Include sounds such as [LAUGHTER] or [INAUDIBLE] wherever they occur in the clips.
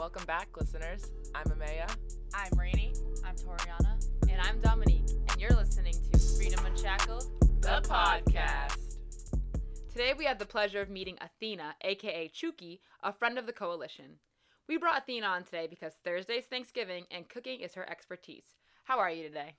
Welcome back, listeners. I'm Amaya. I'm Rainey. I'm Toriana. And I'm Dominique. And you're listening to Freedom Unshackled, The podcast. Today we have the pleasure of meeting Athena, aka Chuki, a friend of the coalition. We brought Athena on today because Thursday's Thanksgiving and cooking is her expertise. How are you today?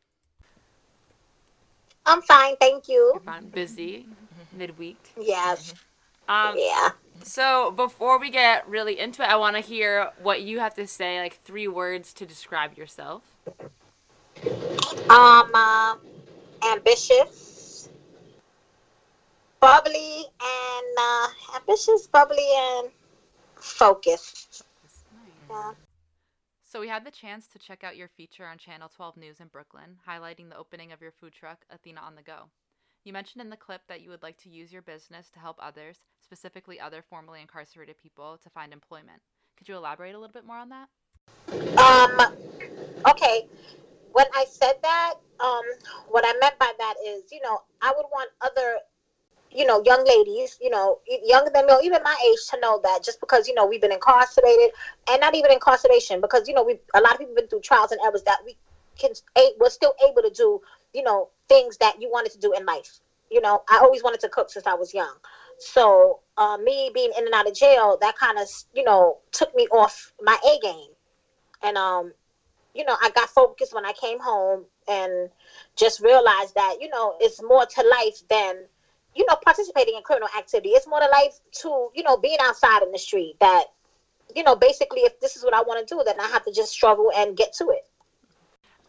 I'm fine, thank you. You're fine. Busy, [LAUGHS] midweek. Yes, mm-hmm. Um, yeah. So before we get really into it, I want to hear what you have to say, like three words to describe yourself. Um, uh, ambitious, bubbly, and uh, ambitious, bubbly, and focused. Yeah. So we had the chance to check out your feature on Channel 12 News in Brooklyn, highlighting the opening of your food truck, Athena on the Go. You mentioned in the clip that you would like to use your business to help others, specifically other formerly incarcerated people, to find employment. Could you elaborate a little bit more on that? Um, okay. When I said that, um, what I meant by that is, you know, I would want other, you know, young ladies, you know, younger than me, even my age, to know that just because you know we've been incarcerated, and not even incarceration, because you know we a lot of people been through trials and errors that we can, we're still able to do, you know, things that you wanted to do in life. You know, I always wanted to cook since I was young. So uh, me being in and out of jail, that kind of, you know, took me off my A game and um you know i got focused when i came home and just realized that you know it's more to life than you know participating in criminal activity it's more to life to you know being outside in the street that you know basically if this is what i want to do then i have to just struggle and get to it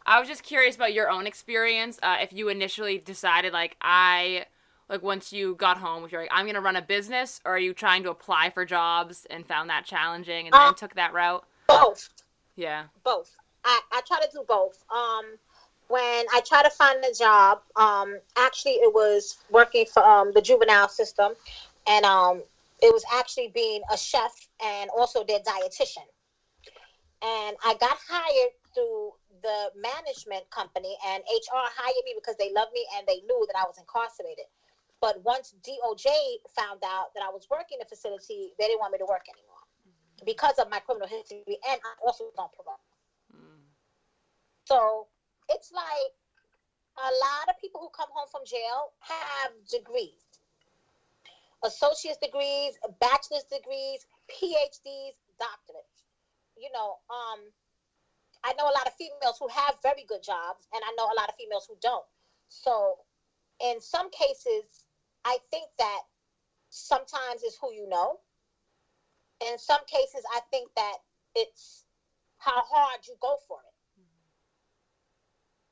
I was just curious about your own experience. Uh, if you initially decided, like, I, like, once you got home, if you're like, I'm going to run a business, or are you trying to apply for jobs and found that challenging and then Uh, took that route? both Yeah. both. I, I try to do both. Um, when I try to find a job, um, actually it was working for um, the juvenile system, and um, it was actually being a chef and also their dietitian. And I got hired through the management company, and HR hired me because they loved me and they knew that I was incarcerated. But once DOJ found out that I was working in the facility, they didn't want me to work anymore because of my criminal history, and I also was on parole. Mm. So it's like a lot of people who come home from jail have degrees associate's degrees, bachelor's degrees, PhDs, doctorates. You know, um, I know a lot of females who have very good jobs, and I know a lot of females who don't. So, in some cases, I think that sometimes it's who you know. In some cases, I think that it's how hard you go for it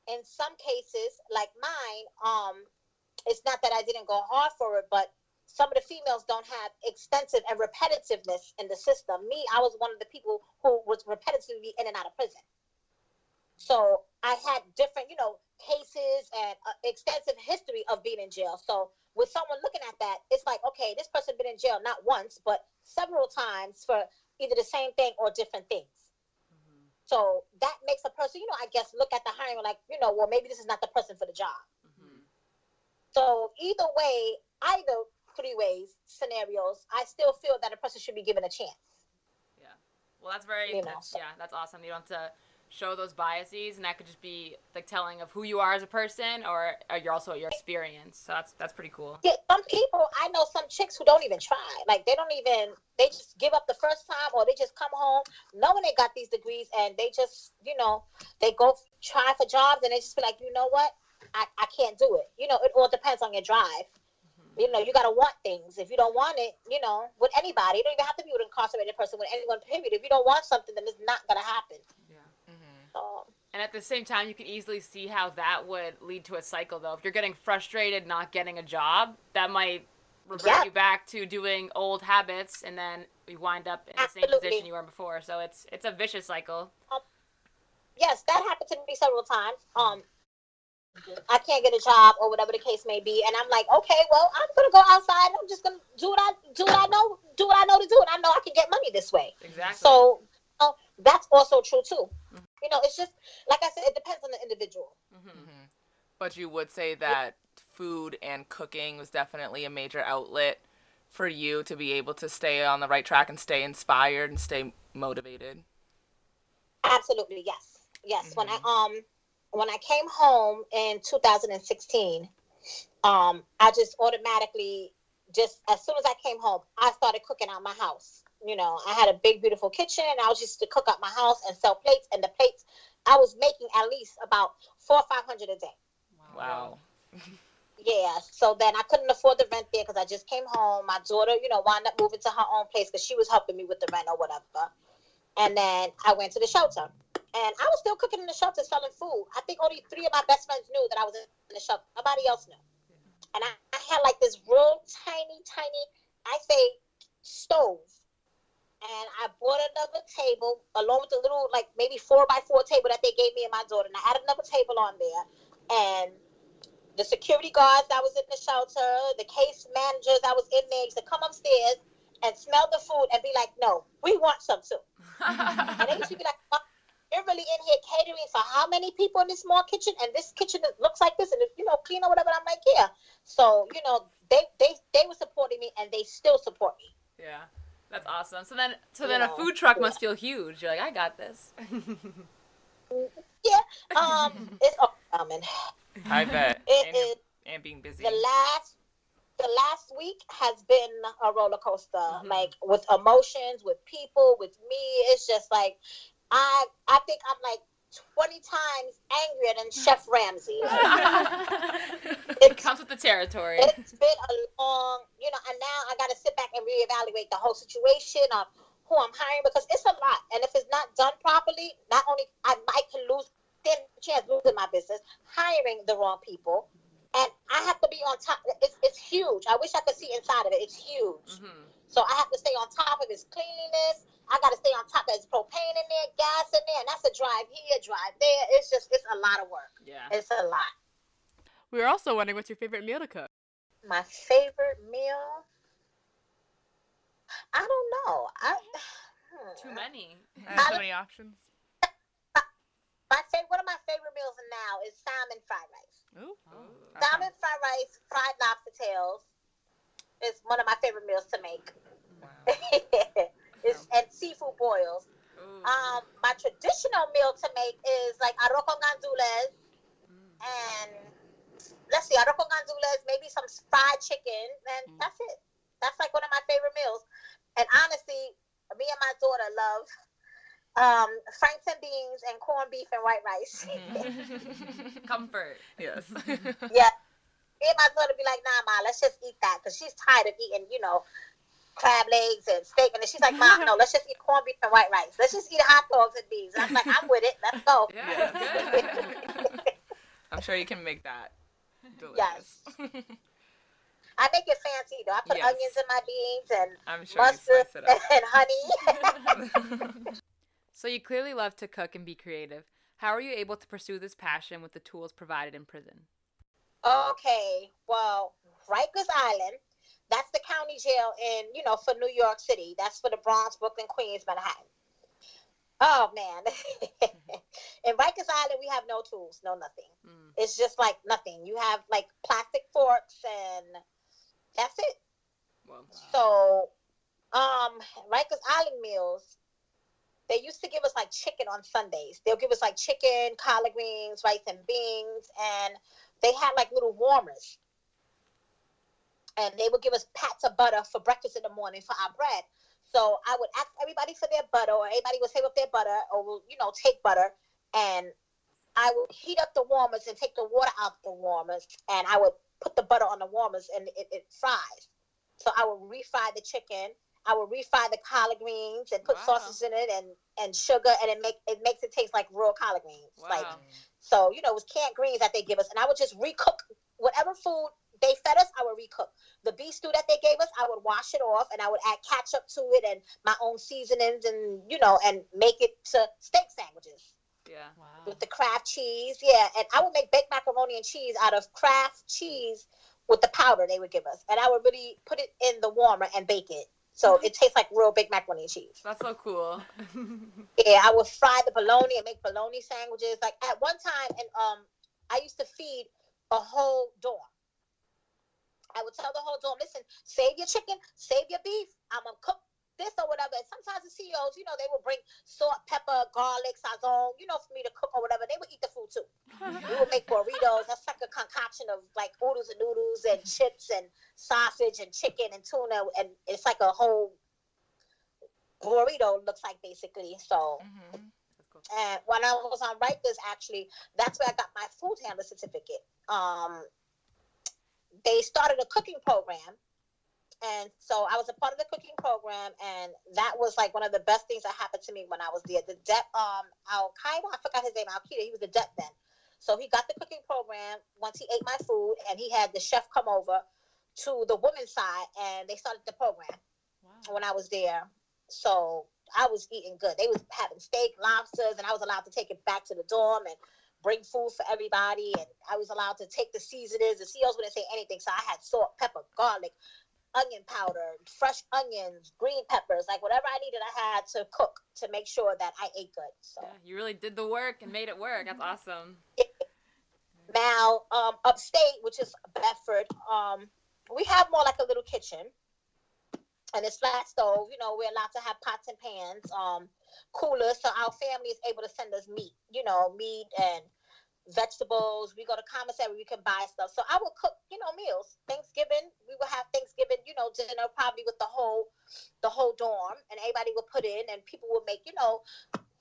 in some cases, like mine, um, it's not that I didn't go hard for it, but some of the females don't have extensive and repetitiveness in the system. Me, I was one of the people who was repetitively in and out of prison. So I had different, you know, cases and uh, extensive history of being in jail. So with someone looking at that, it's like, okay, this person been in jail not once, but several times for either the same thing or different things. So that makes a person, you know, I guess look at the hiring like, you know, well, maybe this is not the person for the job. Mhm. So either way, either three ways scenarios, I still feel that a person should be given a chance. Yeah. Well, that's very, You know, that's, so- yeah, that's awesome. You don't have to show those biases, and that could just be like telling of who you are as a person, or, or you're also your experience. So that's that's pretty cool. Yeah, some people I know some chicks who don't even try. Like they don't even they just give up the first time or they just come home knowing they got these degrees and they just, you know, they go try for jobs and they just be like, you know what? I, I can't do it. You know, it all depends on your drive. Mm-hmm. You know, you gotta want things. If you don't want it, you know, with anybody, you don't even have to be with an incarcerated person, with anyone, period. If you don't want something, then it's not gonna happen. And at the same time, you can easily see how that would lead to a cycle, though. If you're getting frustrated not getting a job, that might revert Yeah. you back to doing old habits, and then you wind up in the same position you were before. So it's it's a vicious cycle. yes, that happened to me several times. Um, I can't get a job or whatever the case may be, and I'm like, okay, well, I'm gonna go outside. And I'm just gonna do what I do what I know, do what I know to do, and I know I can get money this way. Exactly. So uh, that's also true too. You know, it's just like I said, it depends on the individual. Mhm. But you would say that food and cooking was definitely a major outlet for you to be able to stay on the right track and stay inspired and stay motivated. Absolutely, yes, yes. When I Mhm. um when I came home in 2016, um, I just automatically just as soon as I came home, I started cooking out my house. You know, I had a big, beautiful kitchen, and I was just to cook up my house and sell plates. And the plates, I was making at least about four or five hundred a day. Wow. [LAUGHS] Yeah, so then I couldn't afford the rent there because I just came home. My daughter, you know, wound up moving to her own place because she was helping me with the rent or whatever. And then I went to the shelter, and I was still cooking in the shelter, selling food. I think only three of my best friends knew that I was in the shelter. Nobody else knew. And I, I had like this real tiny, tiny, I say, stove. And I bought another table along with the little, like maybe four by four table that they gave me and my daughter. And I had another table on there. And the security guards that was in the shelter, the case managers that was in there used to come upstairs and smell the food and be like, no, we want some too. And they used to be like, "Mom, you're really in here catering for how many people in this small kitchen? And this kitchen looks like this and it's, you know, clean or whatever. I'm like, yeah. So, you know, they, they, they were supporting me and they still support me. yeah. That's awesome. So then, so then a food truck must feel huge. You're like, I got this. [LAUGHS] Um, [LAUGHS] it's overwhelming. I bet. [LAUGHS] It and, is and being busy. the last the last week has been a roller coaster Mhm. like with emotions with people with me it's just like i i think i'm like 20 times angrier than chef ramsay [LAUGHS] it comes with the territory. it's been a long you know and now i got to sit back and reevaluate the whole situation of who i'm hiring because it's a lot and if it's not done properly not only i might can lose stand chance of losing my business hiring the wrong people and i have to be on top it's, it's huge i wish i could see inside of it it's huge Mhm. so I have to stay on top of his cleanliness. I got to stay on top of his propane in there, gas in there, and that's a drive here, drive there. It's just, it's a lot of work. Yeah. It's a lot. We were also wondering what's your favorite meal to cook. My favorite meal? I don't know. I hmm. Too many. I have so many options. My favorite, one of my favorite meals now is salmon fried rice. Ooh. Oh. Salmon fried rice, fried lobster tails is one of my favorite meals to make. Wow. [LAUGHS] it's, boils. Ooh. Um, my traditional meal to make is like arroz con gandules Mm. and let's see, arroz con gandules, maybe some fried chicken, and Mm. that's it. That's like one of my favorite meals. And honestly, me and my daughter love um, and beans and corned beef and white rice. [LAUGHS] [LAUGHS] Comfort. yes. [LAUGHS] yeah. Me and my daughter be like, nah, ma, let's just eat that because she's tired of eating, you know, crab legs and steak. And then she's like, Mom, no, let's just eat corned beef and white rice. Let's just eat hot dogs and beans. And I'm like, I'm with it. Let's go. [LAUGHS] Yeah. [LAUGHS] I'm sure you can make that delicious. Yes. I make it fancy though. I put Yes. onions in my beans and I'm sure mustard [LAUGHS] and honey. So you clearly love to cook and be creative. How are you able to pursue this passion with the tools provided in prison? okay, well, Rikers Island, that's the county jail in, you know, for New York City. That's for the Bronx, Brooklyn, Queens, Manhattan. Oh man. [LAUGHS] in Rikers Island, we have no tools, no nothing. Mm. It's just like nothing. You have like plastic forks and that's it. well, So, um, Rikers Island meals, they used to give us like chicken on Sundays. They'll give us like chicken, collard greens, rice and beans, and they had like little warmers. And they would give us pats of butter for breakfast in the morning for our bread. So I would ask everybody for their butter, or everybody would save up their butter, or will, you know, take butter, and I would heat up the warmers and take the water out of the warmers, and I would put the butter on the warmers, and it, it fries. So I would refry the chicken. I would refry the collard greens and put Wow. sauces in it and, and sugar, and it make it makes it taste like raw collard greens. Like so, you know, it was canned greens that they give us, and I would just recook whatever food they fed us. I would recook the beef stew that they gave us. I would wash it off, and I would add ketchup to it and my own seasonings, and you know, and make it to steak sandwiches Yeah. Wow. with the Kraft cheese. Yeah, and I would make baked macaroni and cheese out of Kraft cheese with the powder they would give us, and I would really put it in the warmer and bake it. So it tastes like real baked macaroni and cheese. That's so cool. [LAUGHS] Yeah, I would fry the bologna and make bologna sandwiches. Like at one time, and um, I used to feed a whole dorm. I would tell the whole dorm, listen, save your chicken, save your beef. I'm gonna cook this or whatever. And sometimes the CEOs, you know, they would bring salt, pepper, garlic, sazon, you know, for me to cook or whatever. They would eat the food too. [LAUGHS] we would make burritos. That's like a concoction of like oodles and noodles and chips and sausage and chicken and tuna, and it's like a whole burrito looks like basically. So. Mhm. Cool. And when I was on Rikers, actually, that's where I got my food handler certificate. Um, they started a cooking program. And so I was a part of the cooking program, and that was like one of the best things that happened to me when I was there. The Dep, um, Al Qaeda, I forgot his name, Al Qaeda, he was the Dep then. So he got the cooking program once he ate my food, and he had the chef come over to the women's side, and they started the program Wow. when I was there. So I was eating good. They was having steak, lobsters, and I was allowed to take it back to the dorm and bring food for everybody. And I was allowed to take the seasonings. The CEOs wouldn't say anything, so I had salt, pepper, garlic, onion powder, fresh onions, green peppers, like whatever I needed, I had to cook to make sure that I ate good. So Yeah, you really did the work and made it work. That's awesome. now, um, upstate, which is Bedford, um, we have more like a little kitchen. And it's flat stove, you know, we're allowed to have pots and pans, um, coolers, so our family is able to send us meat, you know, meat and vegetables. We go to commissary, we can buy stuff. So I would cook, you know, meals. Thanksgiving, we would have Thanksgiving, you know, dinner probably with the whole the whole dorm and everybody would put in and people would make, you know,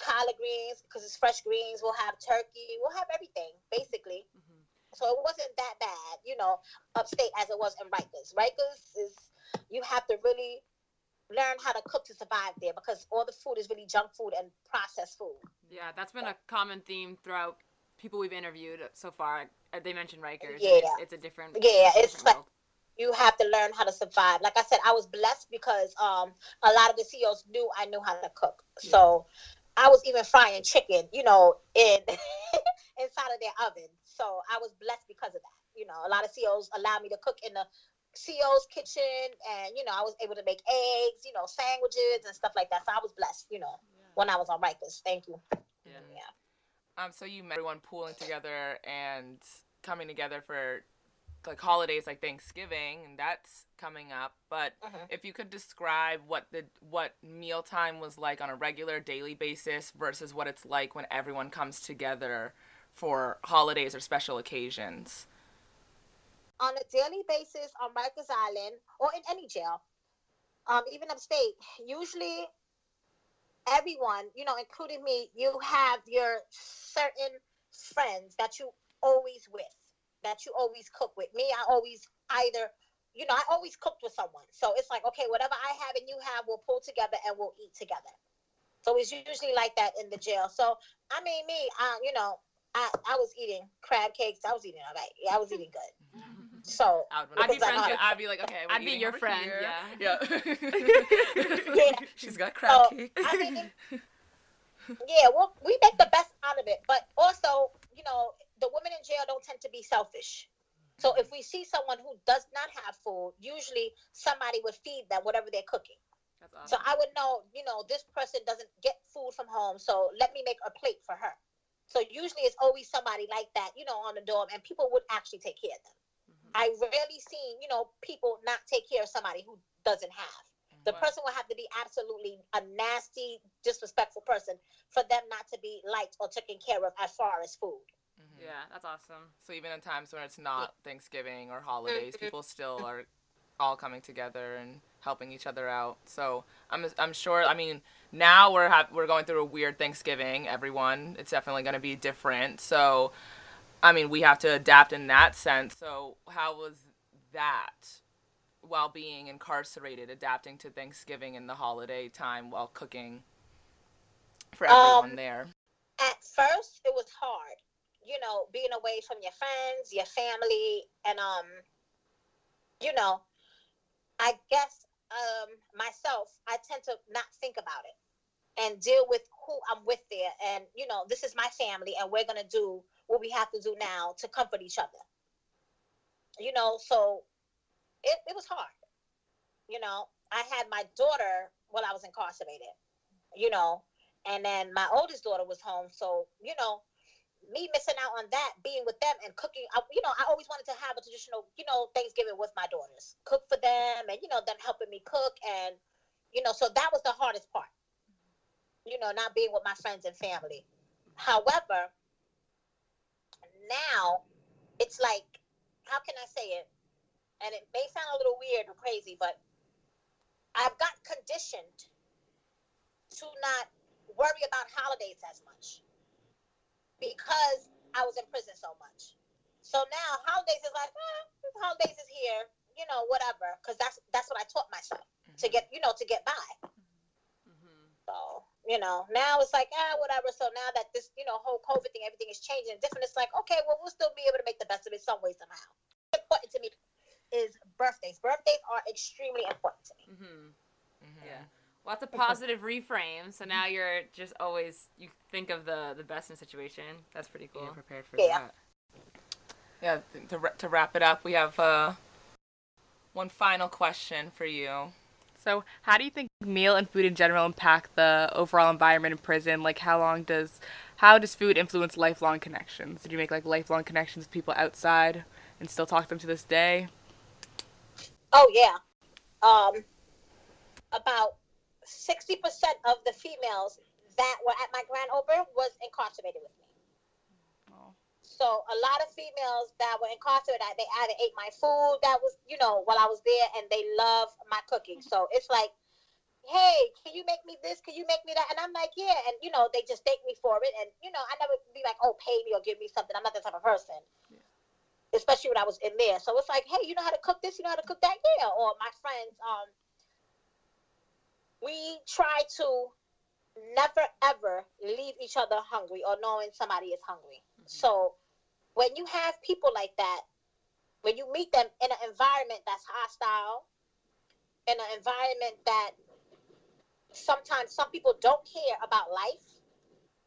collard greens because it's fresh greens. We'll have turkey. We'll have everything, basically. hmm So it wasn't that bad, you know, upstate as it was in Rikers. Rikers is you have to really learn how to cook to survive there because all the food is really junk food and processed food. Yeah, that's been a common theme throughout people we've interviewed so far. Uh, They mentioned Rikers. Yeah. It's, it's a different. Yeah, it's different like world. you have to learn how to survive. Like I said, I was blessed because um a lot of the CEOs knew I knew how to cook. So I was even frying chicken, you know, in [LAUGHS] inside of their oven. So I was blessed because of that. You know, a lot of CEOs allowed me to cook in the CEO's kitchen and you know, I was able to make eggs, you know, sandwiches and stuff like that. So I was blessed, you know, when I was on Rikers. Thank you. Yeah. Yeah. Um, so you met everyone pooling together and coming together for like holidays like Thanksgiving, and that's coming up. But Mhm. if you could describe what the what mealtime was like on a regular daily basis versus what it's like when everyone comes together for holidays or special occasions. On a daily basis on Rikers Island or in any jail, um, even upstate, usually everyone, you know, including me, you have your certain friends that you always with, that you always cook with. Me, I always either, you know, I always cooked with someone. So it's like, okay, whatever I have and you have, we'll pull together and we'll eat together. So it's usually like that in the jail. So I mean, me, I, you know, I, I was eating crab cakes. I was eating all right. Yeah, I was eating good. So I would I'd be because I know friends with- I'd be like, okay, I'd be your friend, here? yeah. Yeah. [LAUGHS] Yeah. [LAUGHS] She's got crab So, cake. I mean, [LAUGHS] yeah, well, we make the best out of it. But also, you know, the women in jail don't tend to be selfish. So if we see someone who does not have food, usually somebody would feed them whatever they're cooking. That's So. I would know, you know, this person doesn't get food from home, so let me make a plate for her. So usually it's always somebody like that, you know, on the dorm, and people would actually take care of them. I rarely seen, you know, people not take care of somebody who doesn't have. The Wow. person will have to be absolutely a nasty, disrespectful person for them not to be liked or taken care of as far as food. Mhm. Yeah, that's awesome. So even in times when it's not Thanksgiving or holidays, Mhm. people still are all coming together and helping each other out. So I'm I'm sure. I mean, now we're have, we're going through a weird Thanksgiving. Everyone, it's definitely going to be different. So, I mean, we have to adapt in that sense. So how was that while being incarcerated, adapting to Thanksgiving and the holiday time while cooking for everyone Um, there? At first, it was hard, you know, being away from your friends, your family, and um, you know, I guess um myself, I tend to not think about it and deal with who I'm with there, and you know, this is my family, and we're gonna do what we have to do now to comfort each other. You know, so it, it was hard. You know, I had my daughter while I was incarcerated, you know, and then my oldest daughter was home. So, you know, me missing out on that, being with them and cooking, I, you know, I always wanted to have a traditional, you know, Thanksgiving with my daughters, cook for them and, you know, them helping me cook and, You know, so that was the hardest part. You know, not being with my friends and family. However, now it's like, how can I say it? And it may sound a little weird or crazy, but I've got conditioned to not worry about holidays as much because I was in prison so much. So now holidays is like, eh, holidays is here, you know, whatever, because that's that's what I taught myself to get, you know, to get by. Mm-hmm. So you know, now it's like, ah, whatever. So now that this, you know, whole COVID thing, everything is changing and different, it's like, okay, well, we'll still be able to make the best of it some way somehow. Important to me is birthdays. Birthdays are extremely important to me. Mm-hmm. Mhm. Yeah. Well, that's a positive reframe. So now you're just always you think of the the best in a situation. That's pretty cool. You're prepared for Yeah. that. Yeah. To to wrap it up, we have uh, one final question for you. So, how do you think meal and food in general impact the overall environment in prison? Like, how long does how does food influence lifelong connections? Did you make like lifelong connections with people outside and still talk to them to this day? Oh yeah. Um, about sixty percent of the females that were at my grand opening was incarcerated with me. So a lot of females that were incarcerated, they either ate my food that was, you know, while I was there, and they love my cooking. So it's like, hey, can you make me this? Can you make me that? And I'm like, yeah. And you know, they just thank me for it. And you know, I never be like, oh, pay me or give me something. I'm not that type of person. Especially when I was in there. So it's like, hey, you know how to cook this? You know how to cook that? Yeah. Or my friends, um, we try to never ever leave each other hungry or knowing somebody is hungry. Mm-hmm. So when you have people like that, when you meet them in an environment that's hostile, in an environment that sometimes some people don't care about life,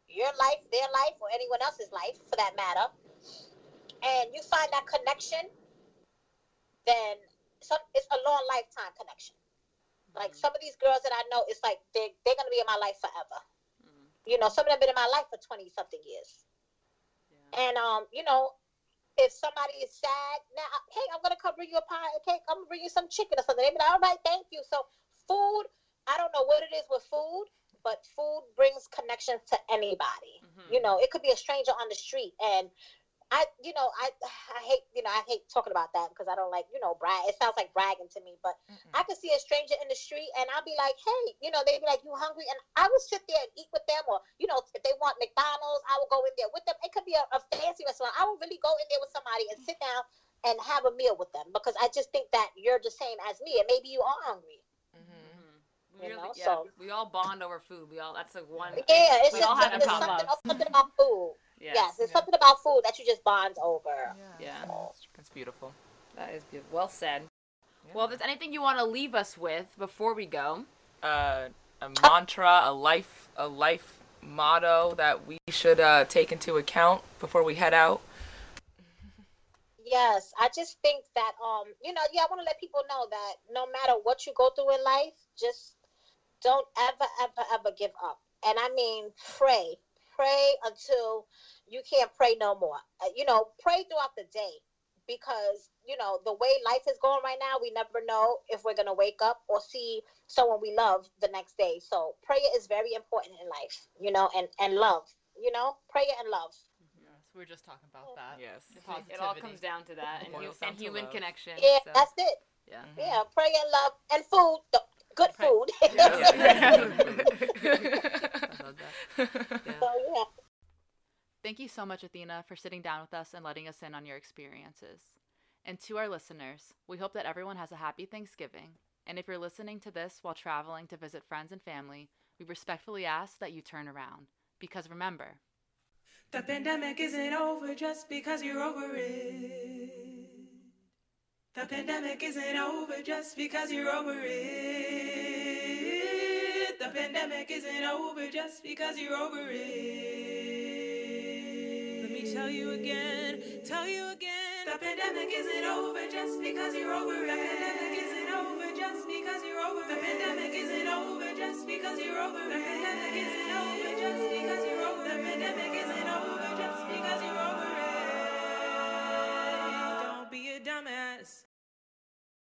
your life, their life, or anyone else's life for that matter, and you find that connection, then some it's a long lifetime connection. Like some of these girls that I know, it's like they they're gonna be in my life forever. Mhm. You know, some of them been in my life for twenty something years. Yeah. And um, you know, if somebody is sad, now hey, I'm gonna come bring you a pie of cake. I'm gonna bring you some chicken or something. They be like, all right, thank you. So food, I don't know what it is with food, but food brings connections to anybody. Mhm. You know, it could be a stranger on the street, and I, you know, I, I hate, you know, I hate talking about that because I don't like, you know, brag. It sounds like bragging to me, but Mm-mm. I could see a stranger in the street and I'll be like, hey, you know, they'd be like, you hungry? And I would sit there and eat with them, or you know, if they want McDonald's, I will go in there with them. It could be a, a fancy restaurant. I would really go in there with somebody and sit down and have a meal with them because I just think that you're the same as me, and maybe you are hungry. Mhm. Mhm. You really, know, yeah, so- we all bond over food. We all that's like one. Yeah, it's we just all have it's something, something about food. Yes. Yes, it's Yeah. something about food that you just bond over. Yeah. That's, that's beautiful. That is good. Well said. Yeah. Well, if there's anything you want to leave us with before we go, uh, a mantra, a life, a life motto that we should uh, take into account before we head out. Yes, I just think that um, you know, yeah, I want to let people know that no matter what you go through in life, just don't ever, ever, ever give up. And I mean, pray, pray until you can't pray no more. Uh, you know, pray throughout the day because you know the way life is going right now, we never know if we're gonna wake up or see someone we love the next day. So prayer is very important in life, you know, and and love, you know, prayer and love. Yes, we are just talking about that. Yes. it all comes down to that and, hu- Boils down and human love. connection. Yeah, so, that's it. yeah. Mhm. Yeah, prayer and love and food, the good Pray- food. [LAUGHS] [LAUGHS] [LAUGHS] I love that. Yeah. So yeah. Thank you so much, Athena, for sitting down with us and letting us in on your experiences. And to our listeners, we hope that everyone has a happy Thanksgiving. And if you're listening to this while traveling to visit friends and family, we respectfully ask that you turn around. Because remember, The pandemic isn't over just because you're over it. The pandemic isn't over just because you're over it. The pandemic isn't over just because you're over it tell you again, tell you again. The pandemic isn't over just because you're over it. The pandemic isn't over just because you're over it. The pandemic isn't over just because you're over it. The pandemic isn't over just because you're over it. The pandemic isn't over just because you're over it.